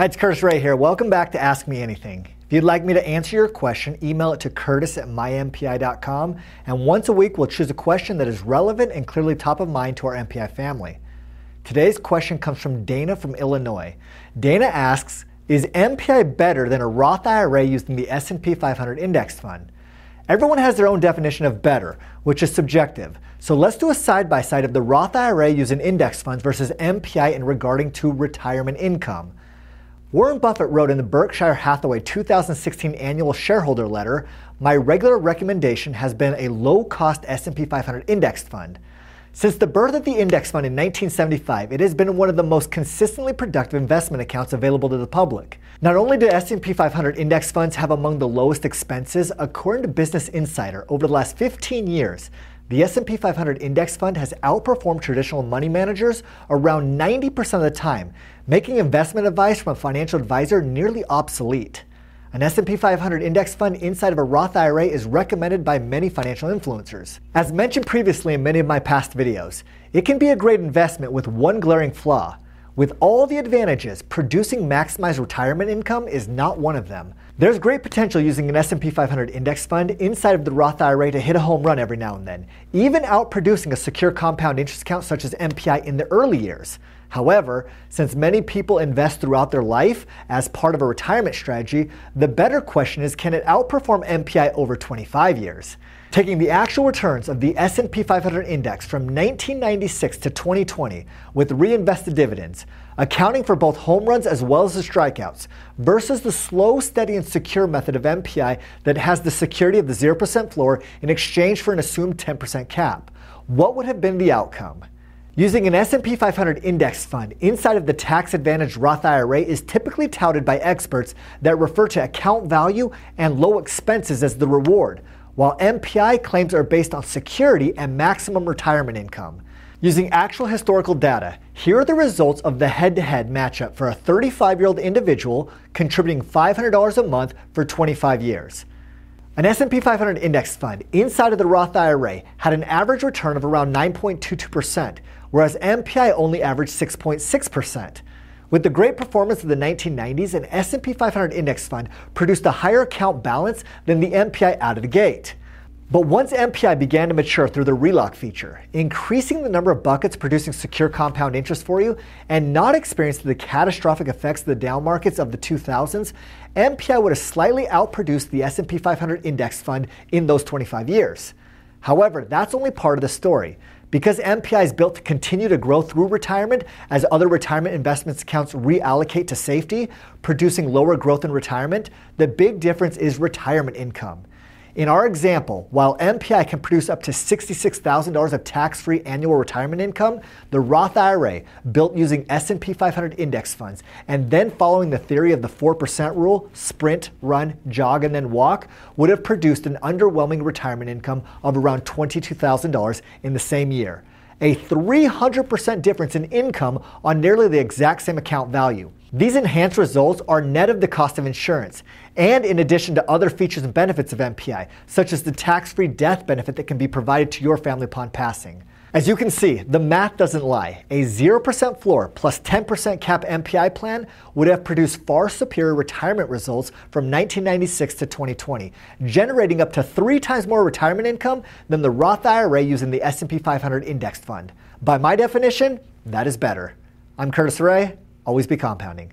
Hi, it's Curtis Ray here. Welcome back to Ask Me Anything. If you'd like me to answer your question, email it to curtis at mympi.com. And once a week, we'll choose a question that is relevant and clearly top of mind to our MPI family. Today's question comes from Dana from Illinois. Dana asks, is MPI better than a Roth IRA using the S&P 500 index fund? Everyone has their own definition of better, which is subjective. So let's do a side by side of the Roth IRA using index funds versus MPI in regarding to retirement income. Warren Buffett wrote in the Berkshire Hathaway 2016 annual shareholder letter, "My regular recommendation has been a low-cost S&P 500 index fund. Since the birth of the index fund in 1975, it has been one of the most consistently productive investment accounts available to the public. Not only do S&P 500 index funds have among the lowest expenses, according to Business Insider, over the last 15 years, the S&P 500 index fund has outperformed traditional money managers around 90% of the time, making investment advice from a financial advisor nearly obsolete. An S&P 500 index fund inside of a Roth IRA is recommended by many financial influencers. As mentioned previously in many of my past videos, it can be a great investment with one glaring flaw. With all the advantages, producing maximized retirement income is not one of them. There's great potential using an S&P 500 index fund inside of the Roth IRA to hit a home run every now and then, even outproducing a secure compound interest account such as MPI in the early years. However, since many people invest throughout their life as part of a retirement strategy, the better question is can it outperform MPI over 25 years? Taking the actual returns of the S&P 500 index from 1996 to 2020 with reinvested dividends, accounting for both home runs as well as the strikeouts, versus the slow, steady, and secure method of MPI that has the security of the 0% floor in exchange for an assumed 10% cap. What would have been the outcome? Using an S&P 500 index fund inside of the tax-advantaged Roth IRA is typically touted by experts that refer to account value and low expenses as the reward, while MPI claims are based on security and maximum retirement income. Using actual historical data, here are the results of the head-to-head matchup for a 35-year-old individual contributing $500 a month for 25 years. An S&P 500 index fund inside of the Roth IRA had an average return of around 9.22%, whereas MPI only averaged 6.6%. With the great performance of the 1990s, an S&P 500 index fund produced a higher account balance than the MPI out of the gate. But once MPI began to mature through the relock feature, increasing the number of buckets producing secure compound interest for you, and not experiencing the catastrophic effects of the down markets of the 2000s, MPI would have slightly outproduced the S&P 500 index fund in those 25 years. However, that's only part of the story. Because MPI is built to continue to grow through retirement as other retirement investments accounts reallocate to safety, producing lower growth in retirement, the big difference is retirement income. In our example, while MPI can produce up to $66,000 of tax-free annual retirement income, the Roth IRA, built using S&P 500 index funds and then following the theory of the 4% rule, sprint, run, jog, and then walk, would have produced an underwhelming retirement income of around $22,000 in the same year. A 300% difference in income on nearly the exact same account value. These enhanced results are net of the cost of insurance, and in addition to other features and benefits of MPI, such as the tax free death benefit that can be provided to your family upon passing. As you can see, the math doesn't lie. A 0% floor plus 10% cap MPI plan would have produced far superior retirement results from 1996 to 2020, generating up to 3 times more retirement income than the Roth IRA using the S&P 500 index fund. By my definition, that is better. I'm Curtis Ray. Always be compounding.